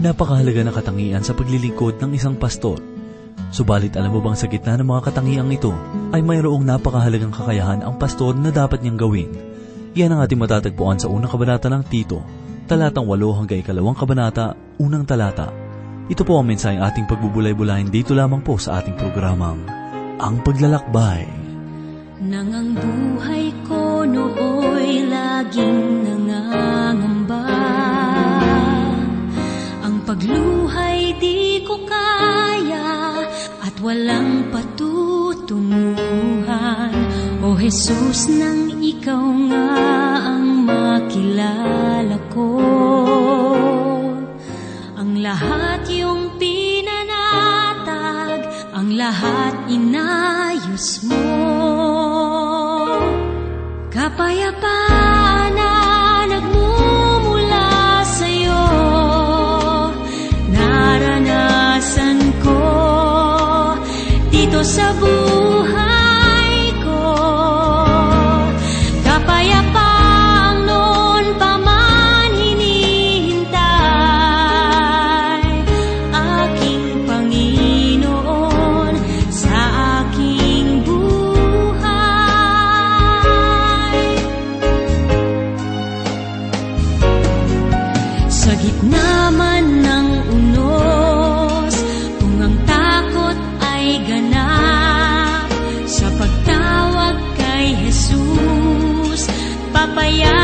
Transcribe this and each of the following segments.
Napakahalaga na katangian sa paglilingkod ng isang pastor. Subalit alam mo bang sa gitna ng mga katangiang ito ay mayroong napakahalagang kakayahan ang pastor na dapat niyang gawin. Yan ang ating matatagpuan sa unang kabanata ng Tito, talatang 8 hanggang ikalawang kabanata, unang talata. Ito po ang mensaheng ating pagbubulay-bulayin dito lamang po sa ating programang, Ang Paglalakbay. Nang ang buhay ko nooy laging nangangamba pagluhay di ko kaya at walang patutunguhan. O Jesus nang ikaw nga ang makilala ko Yeah.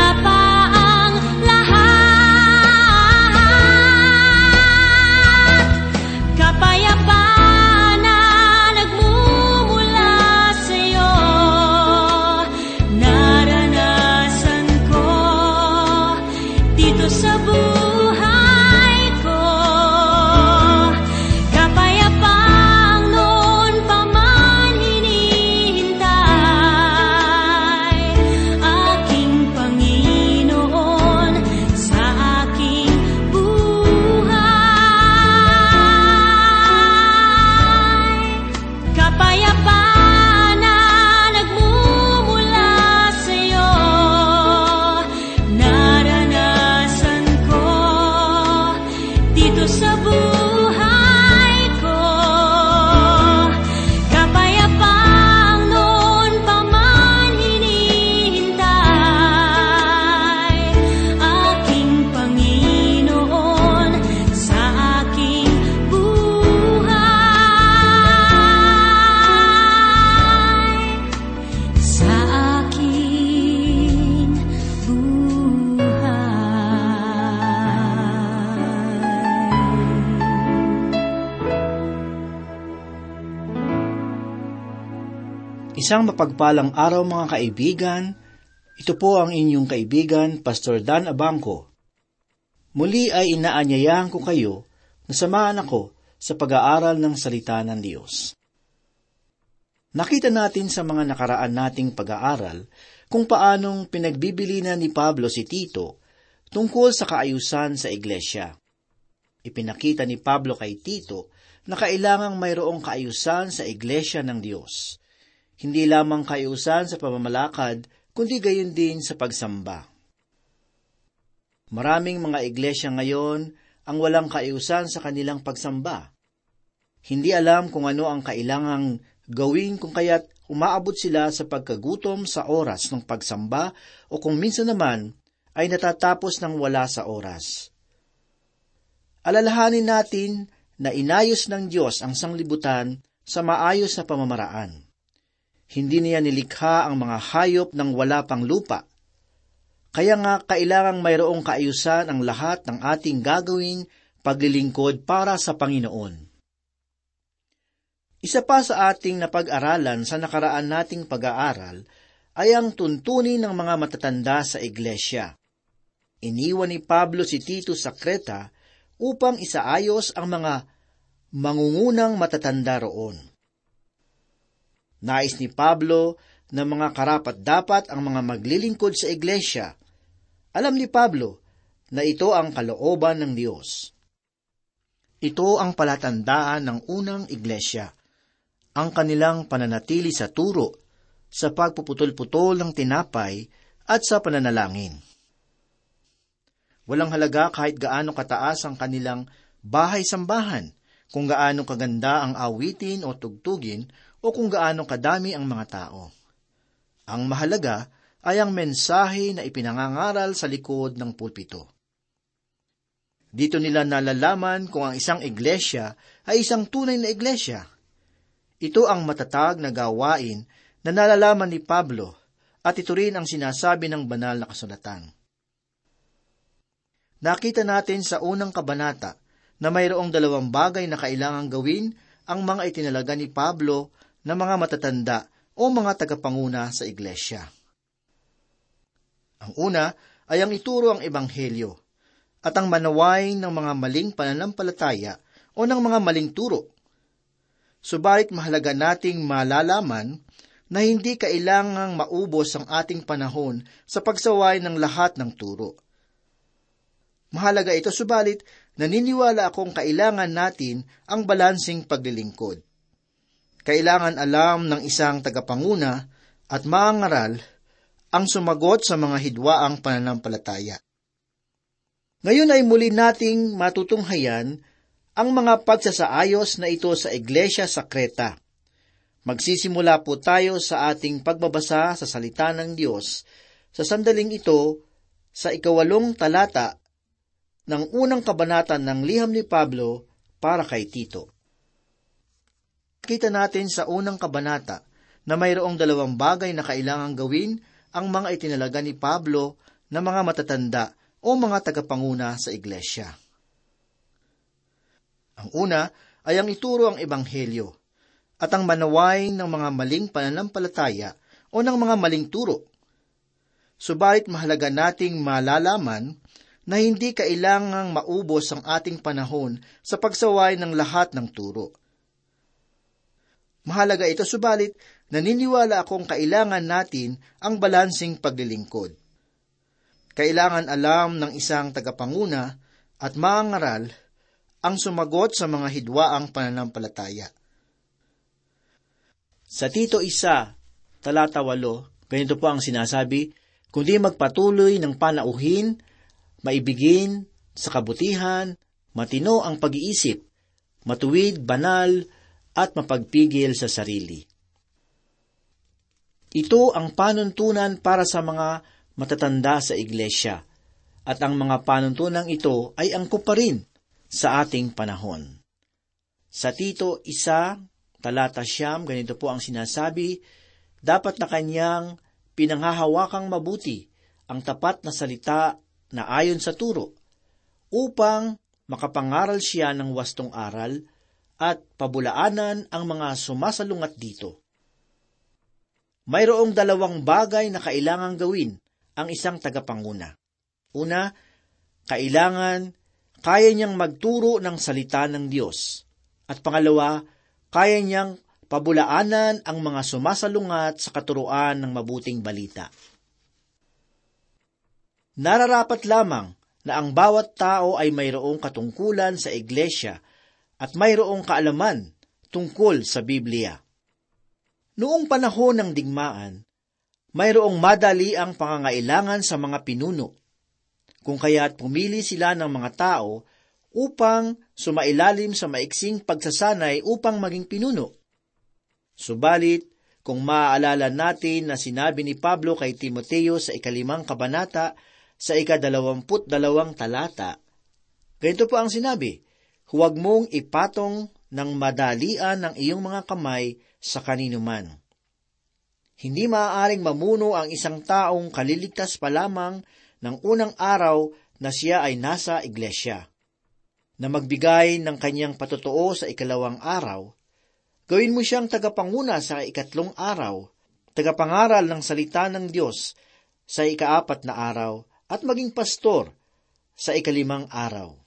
Isang mapagpalang araw mga kaibigan, ito po ang inyong kaibigan, Pastor Dan Abangco. Muli ay inaanyayahan ko kayo na samahan ako sa pag-aaral ng salita ng Diyos. Nakita natin sa mga nakaraan nating pag-aaral kung paanong pinagbibili na ni Pablo si Tito tungkol sa kaayusan sa iglesia. Ipinakita ni Pablo kay Tito na kailangang mayroong kaayusan sa iglesia ng Diyos hindi lamang kayusan sa pamamalakad, kundi gayon din sa pagsamba. Maraming mga iglesia ngayon ang walang kayusan sa kanilang pagsamba. Hindi alam kung ano ang kailangang gawin kung kaya't umaabot sila sa pagkagutom sa oras ng pagsamba o kung minsan naman ay natatapos ng wala sa oras. Alalahanin natin na inayos ng Diyos ang sanglibutan sa maayos na pamamaraan. Hindi niya nilikha ang mga hayop ng wala pang lupa. Kaya nga kailangang mayroong kaayusan ang lahat ng ating gagawing paglilingkod para sa Panginoon. Isa pa sa ating napag-aralan sa nakaraan nating pag-aaral ay ang tuntunin ng mga matatanda sa iglesia. Iniwan ni Pablo si Tito sa Kreta upang isaayos ang mga mangungunang matatanda roon. Nais ni Pablo na mga karapat dapat ang mga maglilingkod sa iglesia. Alam ni Pablo na ito ang kalooban ng Diyos. Ito ang palatandaan ng unang iglesia, ang kanilang pananatili sa turo, sa pagpuputol-putol ng tinapay at sa pananalangin. Walang halaga kahit gaano kataas ang kanilang bahay-sambahan, kung gaano kaganda ang awitin o tugtugin o kung gaano kadami ang mga tao. Ang mahalaga ay ang mensahe na ipinangangaral sa likod ng pulpito. Dito nila nalalaman kung ang isang iglesia ay isang tunay na iglesia. Ito ang matatag na gawain na nalalaman ni Pablo at ito rin ang sinasabi ng banal na kasulatan. Nakita natin sa unang kabanata na mayroong dalawang bagay na kailangang gawin ang mga itinalaga ni Pablo na mga matatanda o mga tagapanguna sa iglesia. Ang una ay ang ituro ang ebanghelyo at ang manaway ng mga maling pananampalataya o ng mga maling turo. Subalit mahalaga nating malalaman na hindi kailangang maubos ang ating panahon sa pagsaway ng lahat ng turo. Mahalaga ito subalit naniniwala akong kailangan natin ang balansing paglilingkod. Kailangan alam ng isang tagapanguna at maangaral ang sumagot sa mga hidwaang pananampalataya. Ngayon ay muli nating matutunghayan ang mga pagsasaayos na ito sa Iglesia sa Kreta. Magsisimula po tayo sa ating pagbabasa sa salita ng Diyos sa sandaling ito sa ikawalong talata ng unang kabanata ng liham ni Pablo para kay Tito. Kita natin sa unang kabanata na mayroong dalawang bagay na kailangang gawin ang mga itinalaga ni Pablo na mga matatanda o mga tagapanguna sa iglesia. Ang una ay ang ituro ang ebanghelyo at ang manaway ng mga maling pananampalataya o ng mga maling turo. Subalit mahalaga nating malalaman na hindi kailangang maubos ang ating panahon sa pagsaway ng lahat ng turo. Mahalaga ito subalit naniniwala akong kailangan natin ang balansing paglilingkod. Kailangan alam ng isang tagapanguna at maangaral ang sumagot sa mga hidwaang pananampalataya. Sa Tito Isa, talata 8, ganito po ang sinasabi, kundi magpatuloy ng panauhin, maibigin, sa kabutihan, matino ang pag-iisip, matuwid, banal, at mapagpigil sa sarili. Ito ang panuntunan para sa mga matatanda sa iglesia, at ang mga panuntunan ito ay angkop pa rin sa ating panahon. Sa Tito isa, talata siyam, ganito po ang sinasabi, dapat na kanyang pinanghahawakang mabuti ang tapat na salita na ayon sa turo, upang makapangaral siya ng wastong aral at pabulaanan ang mga sumasalungat dito. Mayroong dalawang bagay na kailangang gawin ang isang tagapanguna. Una, kailangan kaya niyang magturo ng salita ng Diyos. At pangalawa, kaya niyang pabulaanan ang mga sumasalungat sa katuruan ng mabuting balita. Nararapat lamang na ang bawat tao ay mayroong katungkulan sa iglesia at mayroong kaalaman tungkol sa Biblia. Noong panahon ng digmaan, mayroong madali ang pangangailangan sa mga pinuno. Kung kaya't pumili sila ng mga tao upang sumailalim sa maiksing pagsasanay upang maging pinuno. Subalit, kung maaalala natin na sinabi ni Pablo kay Timoteo sa ikalimang kabanata sa ikadalawamput dalawang talata, ganito po ang sinabi, Huwag mong ipatong ng madalian ng iyong mga kamay sa kanino man. Hindi maaaring mamuno ang isang taong kaliligtas pa lamang ng unang araw na siya ay nasa iglesia. Na magbigay ng kanyang patotoo sa ikalawang araw, gawin mo siyang tagapanguna sa ikatlong araw, tagapangaral ng salita ng Diyos sa ikaapat na araw, at maging pastor sa ikalimang araw.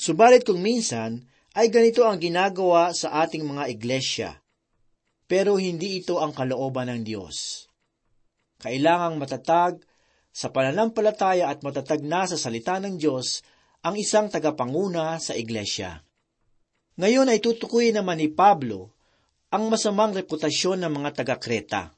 Subalit kung minsan ay ganito ang ginagawa sa ating mga iglesia, pero hindi ito ang kalooban ng Diyos. Kailangang matatag sa pananampalataya at matatag na sa salita ng Diyos ang isang tagapanguna sa iglesia. Ngayon ay tutukuyin naman ni Pablo ang masamang reputasyon ng mga taga-Kreta.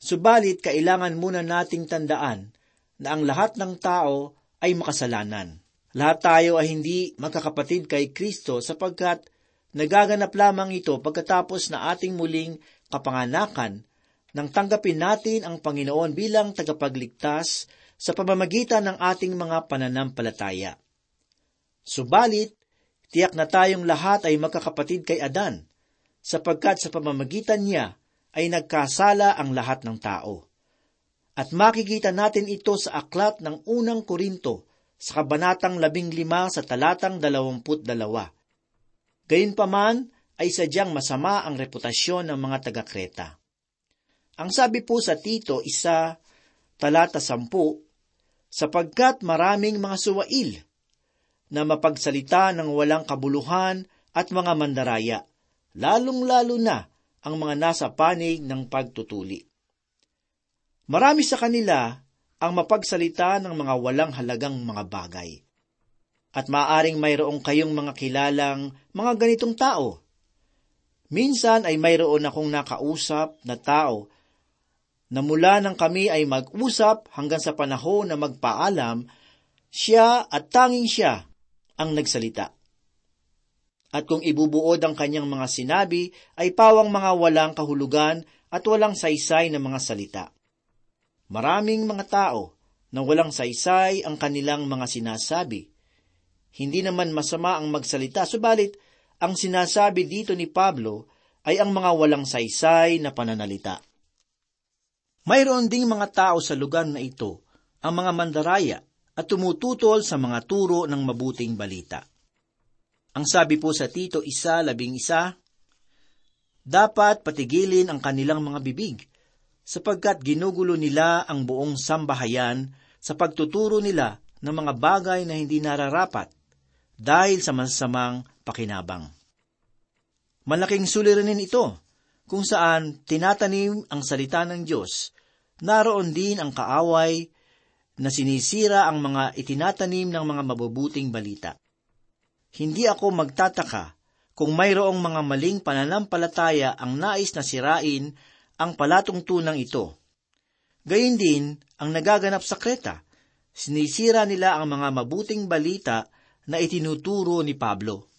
Subalit kailangan muna nating tandaan na ang lahat ng tao ay makasalanan. Lahat tayo ay hindi magkakapatid kay Kristo sapagkat nagaganap lamang ito pagkatapos na ating muling kapanganakan nang tanggapin natin ang Panginoon bilang tagapagligtas sa pamamagitan ng ating mga pananampalataya. Subalit, tiyak na tayong lahat ay magkakapatid kay Adan, sapagkat sa pamamagitan niya ay nagkasala ang lahat ng tao. At makikita natin ito sa aklat ng unang Korinto sa kabanatang labing lima sa talatang dalawamput dalawa. Gayunpaman ay sadyang masama ang reputasyon ng mga taga-Kreta. Ang sabi po sa Tito, isa, talata sampu, sapagkat maraming mga suwail na mapagsalita ng walang kabuluhan at mga mandaraya, lalong-lalo na ang mga nasa panig ng pagtutuli. Marami sa kanila ang mapagsalita ng mga walang halagang mga bagay. At maaring mayroong kayong mga kilalang mga ganitong tao. Minsan ay mayroon akong nakausap na tao na mula nang kami ay mag-usap hanggang sa panahon na magpaalam, siya at tanging siya ang nagsalita. At kung ibubuod ang kanyang mga sinabi, ay pawang mga walang kahulugan at walang saysay na mga salita. Maraming mga tao na walang saysay ang kanilang mga sinasabi. Hindi naman masama ang magsalita, subalit ang sinasabi dito ni Pablo ay ang mga walang saysay na pananalita. Mayroon ding mga tao sa lugar na ito, ang mga mandaraya, at tumututol sa mga turo ng mabuting balita. Ang sabi po sa Tito isa labing isa, dapat patigilin ang kanilang mga bibig, sapagkat ginugulo nila ang buong sambahayan sa pagtuturo nila ng mga bagay na hindi nararapat dahil sa masasamang pakinabang. Malaking suliranin ito, kung saan tinatanim ang salita ng Diyos, naroon din ang kaaway na sinisira ang mga itinatanim ng mga mabubuting balita. Hindi ako magtataka kung mayroong mga maling pananampalataya ang nais na sirain ang palatungtunang ito. Gayun din ang nagaganap sa Kreta. Sinisira nila ang mga mabuting balita na itinuturo ni Pablo.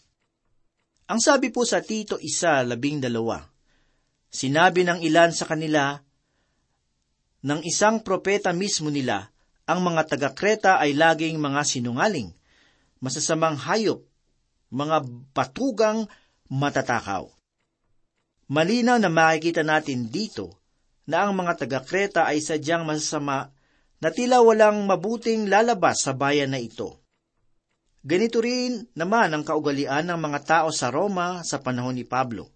Ang sabi po sa Tito isa labing dalawa, sinabi ng ilan sa kanila ng isang propeta mismo nila, ang mga taga-Kreta ay laging mga sinungaling, masasamang hayop, mga patugang matatakaw. Malinaw na makikita natin dito na ang mga taga-Kreta ay sadyang masasama na tila walang mabuting lalabas sa bayan na ito. Ganito rin naman ang kaugalian ng mga tao sa Roma sa panahon ni Pablo.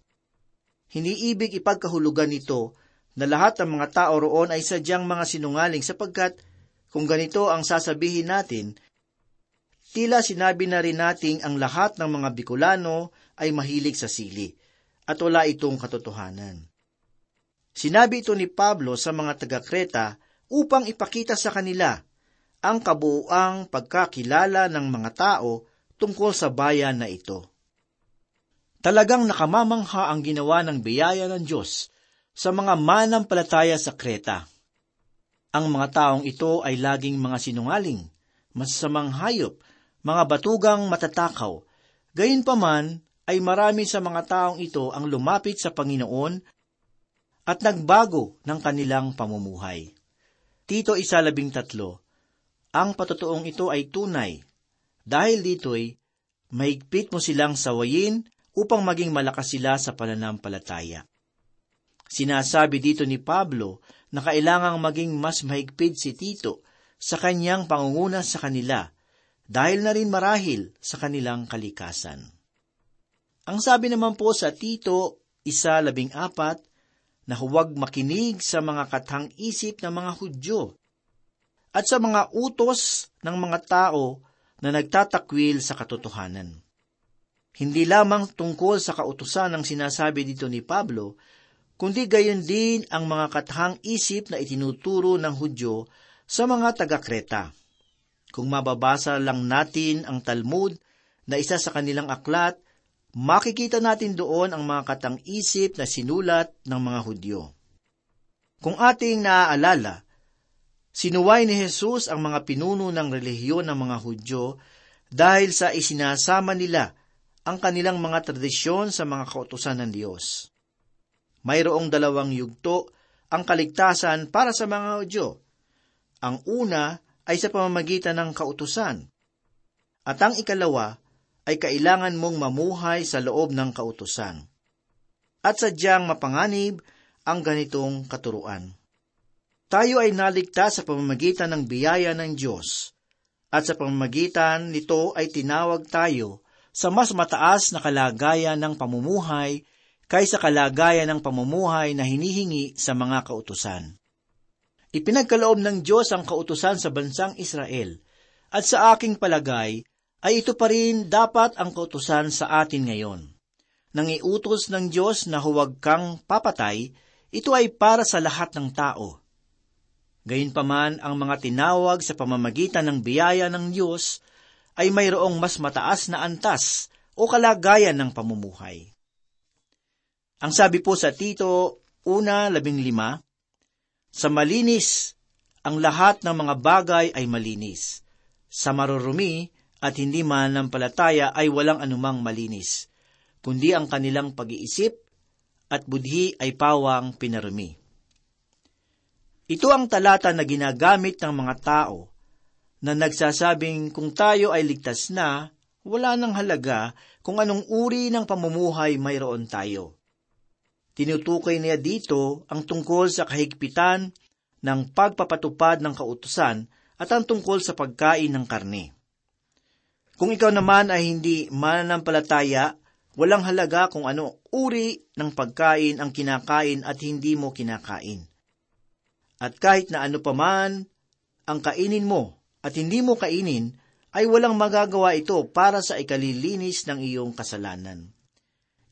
Hindi ibig ipagkahulugan nito na lahat ng mga tao roon ay sadyang mga sinungaling sapagkat kung ganito ang sasabihin natin, tila sinabi na rin nating ang lahat ng mga Bicolano ay mahilig sa sili at wala itong katotohanan. Sinabi ito ni Pablo sa mga taga-Kreta upang ipakita sa kanila ang kabuuang pagkakilala ng mga tao tungkol sa bayan na ito. Talagang nakamamangha ang ginawa ng biyaya ng Diyos sa mga manampalataya sa Kreta. Ang mga taong ito ay laging mga sinungaling, masasamang hayop, mga batugang matatakaw. Gayunpaman ay marami sa mga taong ito ang lumapit sa Panginoon at nagbago ng kanilang pamumuhay. Tito isa labing tatlo, ang patotoong ito ay tunay. Dahil dito'y mahigpit mo silang sawayin upang maging malakas sila sa pananampalataya. Sinasabi dito ni Pablo na kailangang maging mas mahigpit si Tito sa kanyang pangunguna sa kanila dahil na rin marahil sa kanilang kalikasan. Ang sabi naman po sa Tito, isa labing apat, na huwag makinig sa mga katang isip ng mga Hudyo at sa mga utos ng mga tao na nagtatakwil sa katotohanan. Hindi lamang tungkol sa kautusan ng sinasabi dito ni Pablo, kundi gayon din ang mga katahang isip na itinuturo ng Hudyo sa mga taga-Kreta. Kung mababasa lang natin ang Talmud na isa sa kanilang aklat, makikita natin doon ang mga katang isip na sinulat ng mga Hudyo. Kung ating naaalala, sinuway ni Jesus ang mga pinuno ng relihiyon ng mga Hudyo dahil sa isinasama nila ang kanilang mga tradisyon sa mga kautusan ng Diyos. Mayroong dalawang yugto ang kaligtasan para sa mga Hudyo. Ang una ay sa pamamagitan ng kautusan. At ang ikalawa ay kailangan mong mamuhay sa loob ng kautusan. At sadyang mapanganib ang ganitong katuruan. Tayo ay naligtas sa pamamagitan ng biyaya ng Diyos, at sa pamamagitan nito ay tinawag tayo sa mas mataas na kalagayan ng pamumuhay kaysa kalagayan ng pamumuhay na hinihingi sa mga kautusan. Ipinagkaloob ng Diyos ang kautusan sa bansang Israel, at sa aking palagay ay ito pa rin dapat ang kautusan sa atin ngayon. Nang iutos ng Diyos na huwag kang papatay, ito ay para sa lahat ng tao. Gayunpaman ang mga tinawag sa pamamagitan ng biyaya ng Diyos ay mayroong mas mataas na antas o kalagayan ng pamumuhay. Ang sabi po sa Tito, una, labing lima, sa malinis, ang lahat ng mga bagay ay malinis. Sa marurumi at hindi man ng palataya ay walang anumang malinis, kundi ang kanilang pag-iisip at budhi ay pawang pinarumi. Ito ang talata na ginagamit ng mga tao na nagsasabing kung tayo ay ligtas na, wala nang halaga kung anong uri ng pamumuhay mayroon tayo. Tinutukoy niya dito ang tungkol sa kahigpitan ng pagpapatupad ng kautusan at ang tungkol sa pagkain ng karne. Kung ikaw naman ay hindi mananampalataya, walang halaga kung ano uri ng pagkain ang kinakain at hindi mo kinakain. At kahit na ano paman ang kainin mo at hindi mo kainin, ay walang magagawa ito para sa ikalilinis ng iyong kasalanan.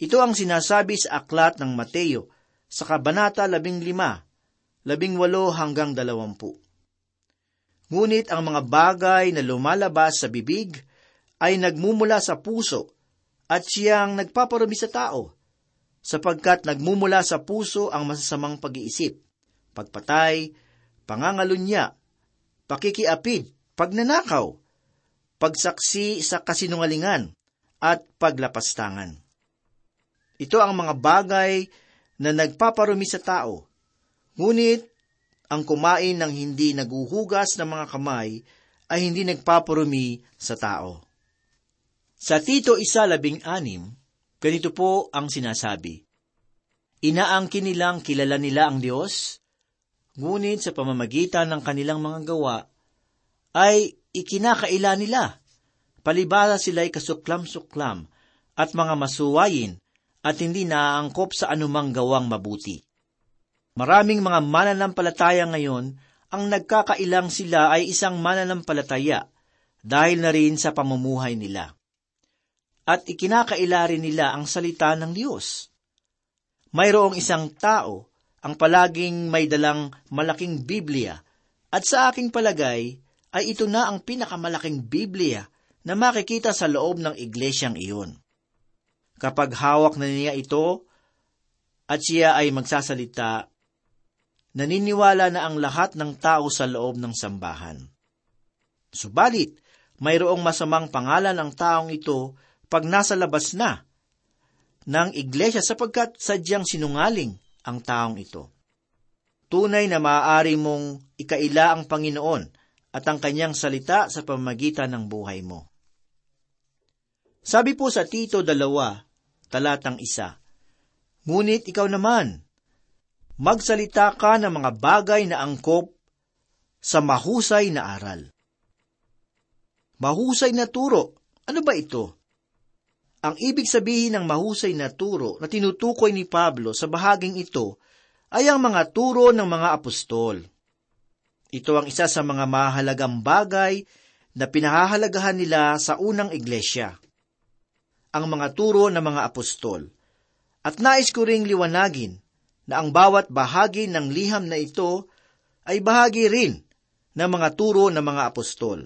Ito ang sinasabi sa aklat ng Mateo sa Kabanata 15, 18 hanggang 20. Ngunit ang mga bagay na lumalabas sa bibig ay nagmumula sa puso at siyang nagpaparumi sa tao, sapagkat nagmumula sa puso ang masasamang pag-iisip, pagpatay, pangangalunya, pakikiapid, pagnanakaw, pagsaksi sa kasinungalingan, at paglapastangan. Ito ang mga bagay na nagpaparumi sa tao. Ngunit, ang kumain ng hindi naguhugas ng mga kamay ay hindi nagpaparumi sa tao. Sa Tito isa labing anim, ganito po ang sinasabi. Inaangkin nilang kilala nila ang Diyos, ngunit sa pamamagitan ng kanilang mga gawa, ay ikinakaila nila. Palibasa sila'y kasuklam-suklam at mga masuwayin at hindi naaangkop sa anumang gawang mabuti. Maraming mga mananampalataya ngayon ang nagkakailang sila ay isang mananampalataya dahil na rin sa pamumuhay nila. At ikinakaila rin nila ang salita ng Diyos. Mayroong isang tao ang palaging may dalang malaking Biblia at sa aking palagay ay ito na ang pinakamalaking Biblia na makikita sa loob ng iglesyang iyon. Kapag hawak na niya ito at siya ay magsasalita, naniniwala na ang lahat ng tao sa loob ng sambahan. Subalit, mayroong masamang pangalan ang taong ito pag nasa labas na ng iglesia sapagkat sadyang sinungaling ang taong ito. Tunay na maaari mong ikaila ang Panginoon at ang kanyang salita sa pamagitan ng buhay mo. Sabi po sa Tito dalawa, talatang isa. Ngunit ikaw naman, magsalita ka ng mga bagay na angkop sa mahusay na aral. Mahusay na turo, ano ba ito? Ang ibig sabihin ng mahusay na turo na tinutukoy ni Pablo sa bahaging ito ay ang mga turo ng mga apostol. Ito ang isa sa mga mahalagang bagay na pinahahalagahan nila sa unang iglesia ang mga turo ng mga apostol. At nais ko ring liwanagin na ang bawat bahagi ng liham na ito ay bahagi rin ng mga turo ng mga apostol.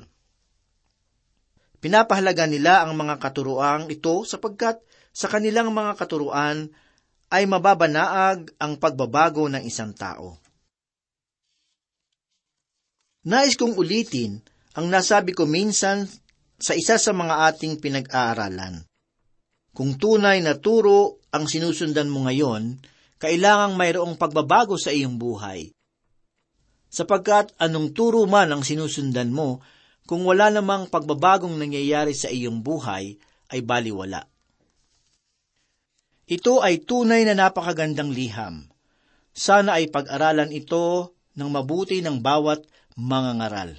Pinapahalaga nila ang mga katuroang ito sapagkat sa kanilang mga katuruan ay mababanaag ang pagbabago ng isang tao. Nais kong ulitin ang nasabi ko minsan sa isa sa mga ating pinag-aaralan. Kung tunay na turo ang sinusundan mo ngayon, kailangang mayroong pagbabago sa iyong buhay. Sapagkat anong turo man ang sinusundan mo, kung wala namang pagbabagong nangyayari sa iyong buhay, ay baliwala. Ito ay tunay na napakagandang liham. Sana ay pag-aralan ito ng mabuti ng bawat mga ngaral.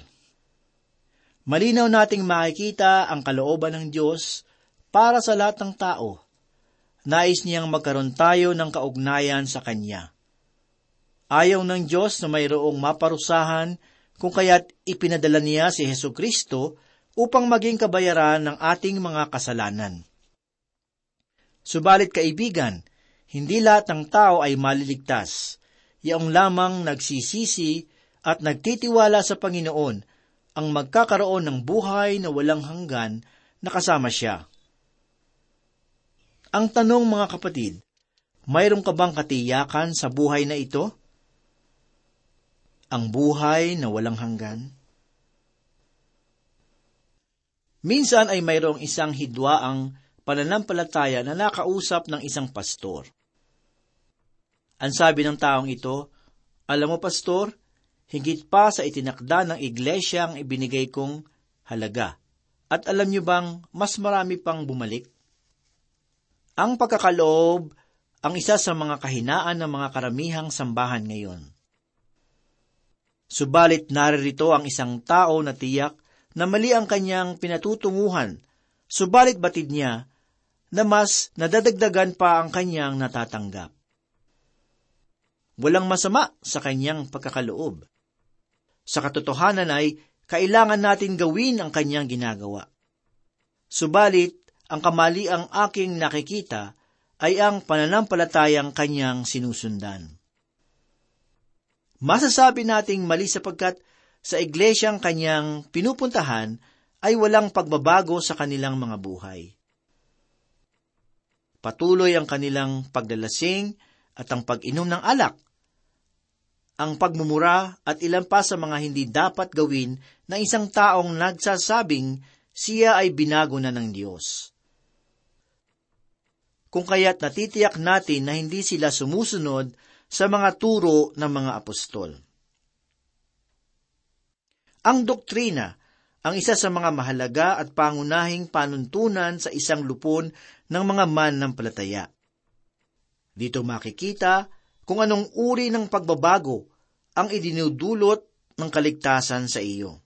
Malinaw nating makikita ang kalooban ng Diyos para sa lahat ng tao. Nais niyang magkaroon tayo ng kaugnayan sa Kanya. Ayaw ng Diyos na mayroong maparusahan kung kaya't ipinadala niya si Heso Kristo upang maging kabayaran ng ating mga kasalanan. Subalit kaibigan, hindi lahat ng tao ay maliligtas. Yaong lamang nagsisisi at nagtitiwala sa Panginoon ang magkakaroon ng buhay na walang hanggan na kasama siya. Ang tanong mga kapatid, mayroon ka bang katiyakan sa buhay na ito? Ang buhay na walang hanggan? Minsan ay mayroong isang hidwaang pananampalataya na nakausap ng isang pastor. Ang sabi ng taong ito, Alam mo, pastor, higit pa sa itinakda ng iglesia ang ibinigay kong halaga. At alam niyo bang mas marami pang bumalik? Ang pagkakaloob ang isa sa mga kahinaan ng mga karamihang sambahan ngayon. Subalit naririto ang isang tao na tiyak na mali ang kanyang pinatutunguhan, subalit batid niya na mas nadadagdagan pa ang kanyang natatanggap. Walang masama sa kanyang pagkakaloob. Sa katotohanan ay kailangan natin gawin ang kanyang ginagawa. Subalit, ang kamali ang aking nakikita ay ang pananampalatayang kanyang sinusundan. Masasabi nating mali sapagkat sa iglesyang kanyang pinupuntahan ay walang pagbabago sa kanilang mga buhay. Patuloy ang kanilang pagdalasing at ang pag-inom ng alak, ang pagmumura at ilan pa sa mga hindi dapat gawin ng isang taong nagsasabing siya ay binago na ng Diyos kung kaya't natitiyak natin na hindi sila sumusunod sa mga turo ng mga apostol. Ang doktrina ang isa sa mga mahalaga at pangunahing panuntunan sa isang lupon ng mga man ng palataya. Dito makikita kung anong uri ng pagbabago ang idinudulot ng kaligtasan sa iyo.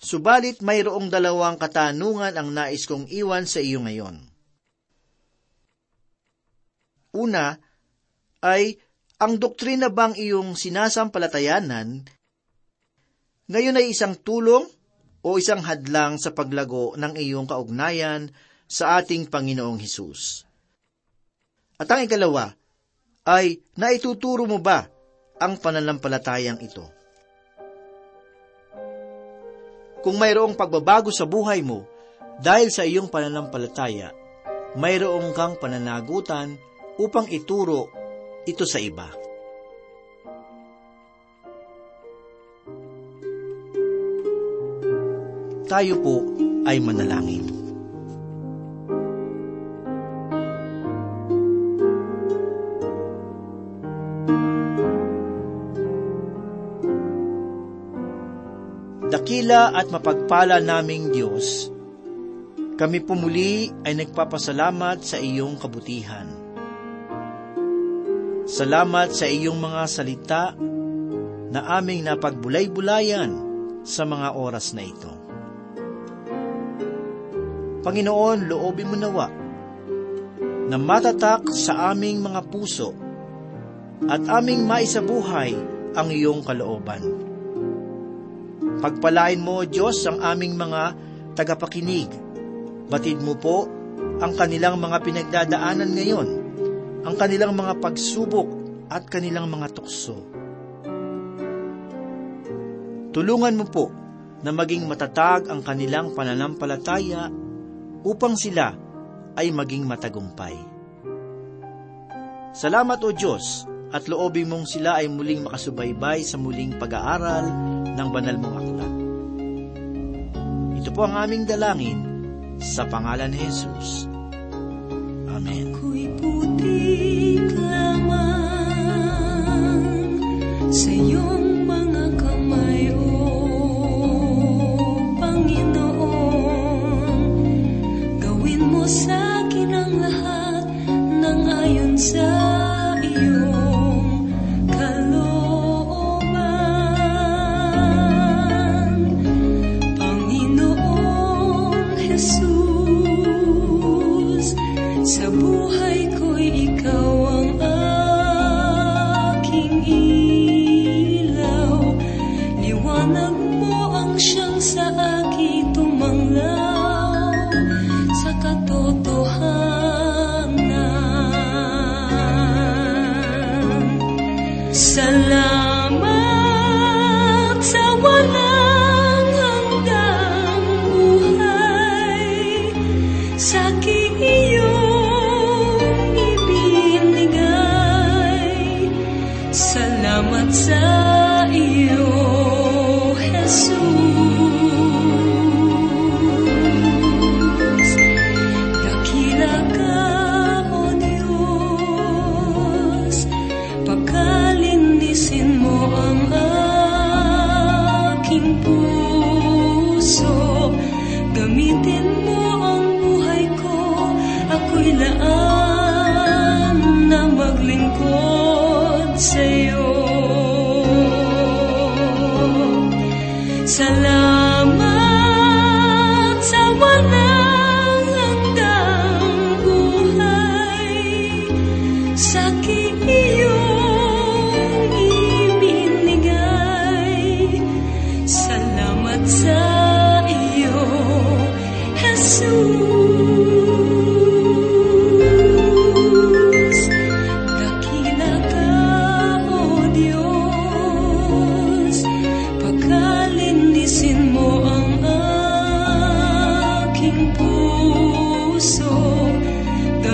Subalit mayroong dalawang katanungan ang nais kong iwan sa iyo ngayon. Una, ay ang doktrina bang iyong sinasampalatayanan ngayon ay isang tulong o isang hadlang sa paglago ng iyong kaugnayan sa ating Panginoong Hesus. At ang ikalawa ay naituturo mo ba ang pananampalatayang ito? Kung mayroong pagbabago sa buhay mo dahil sa iyong pananampalataya, mayroong kang pananagutan upang ituro ito sa iba. Tayo po ay manalangin. Dakila at mapagpala naming Diyos, kami pumuli ay nagpapasalamat sa iyong kabutihan. Salamat sa iyong mga salita na aming napagbulay-bulayan sa mga oras na ito. Panginoon, loobin mo nawa na matatak sa aming mga puso at aming maisabuhay ang iyong kalooban. Pagpalain mo, Diyos, ang aming mga tagapakinig. Batid mo po ang kanilang mga pinagdadaanan ngayon ang kanilang mga pagsubok at kanilang mga tukso. Tulungan mo po na maging matatag ang kanilang pananampalataya upang sila ay maging matagumpay. Salamat o Diyos at loobin mong sila ay muling makasubaybay sa muling pag-aaral ng banal mong aklat. Ito po ang aming dalangin sa pangalan ni Jesus. Amen. Ako'y puno muntik lamang sa iyong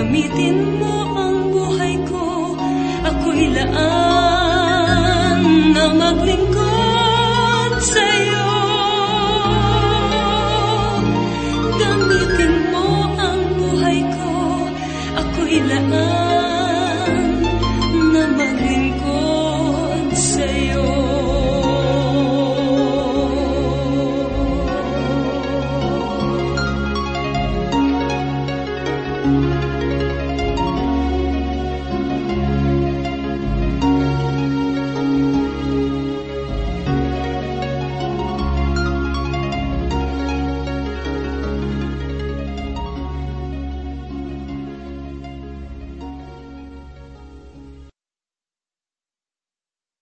Gamitin mo ang buhay ko. Ako'y laan na maglingkod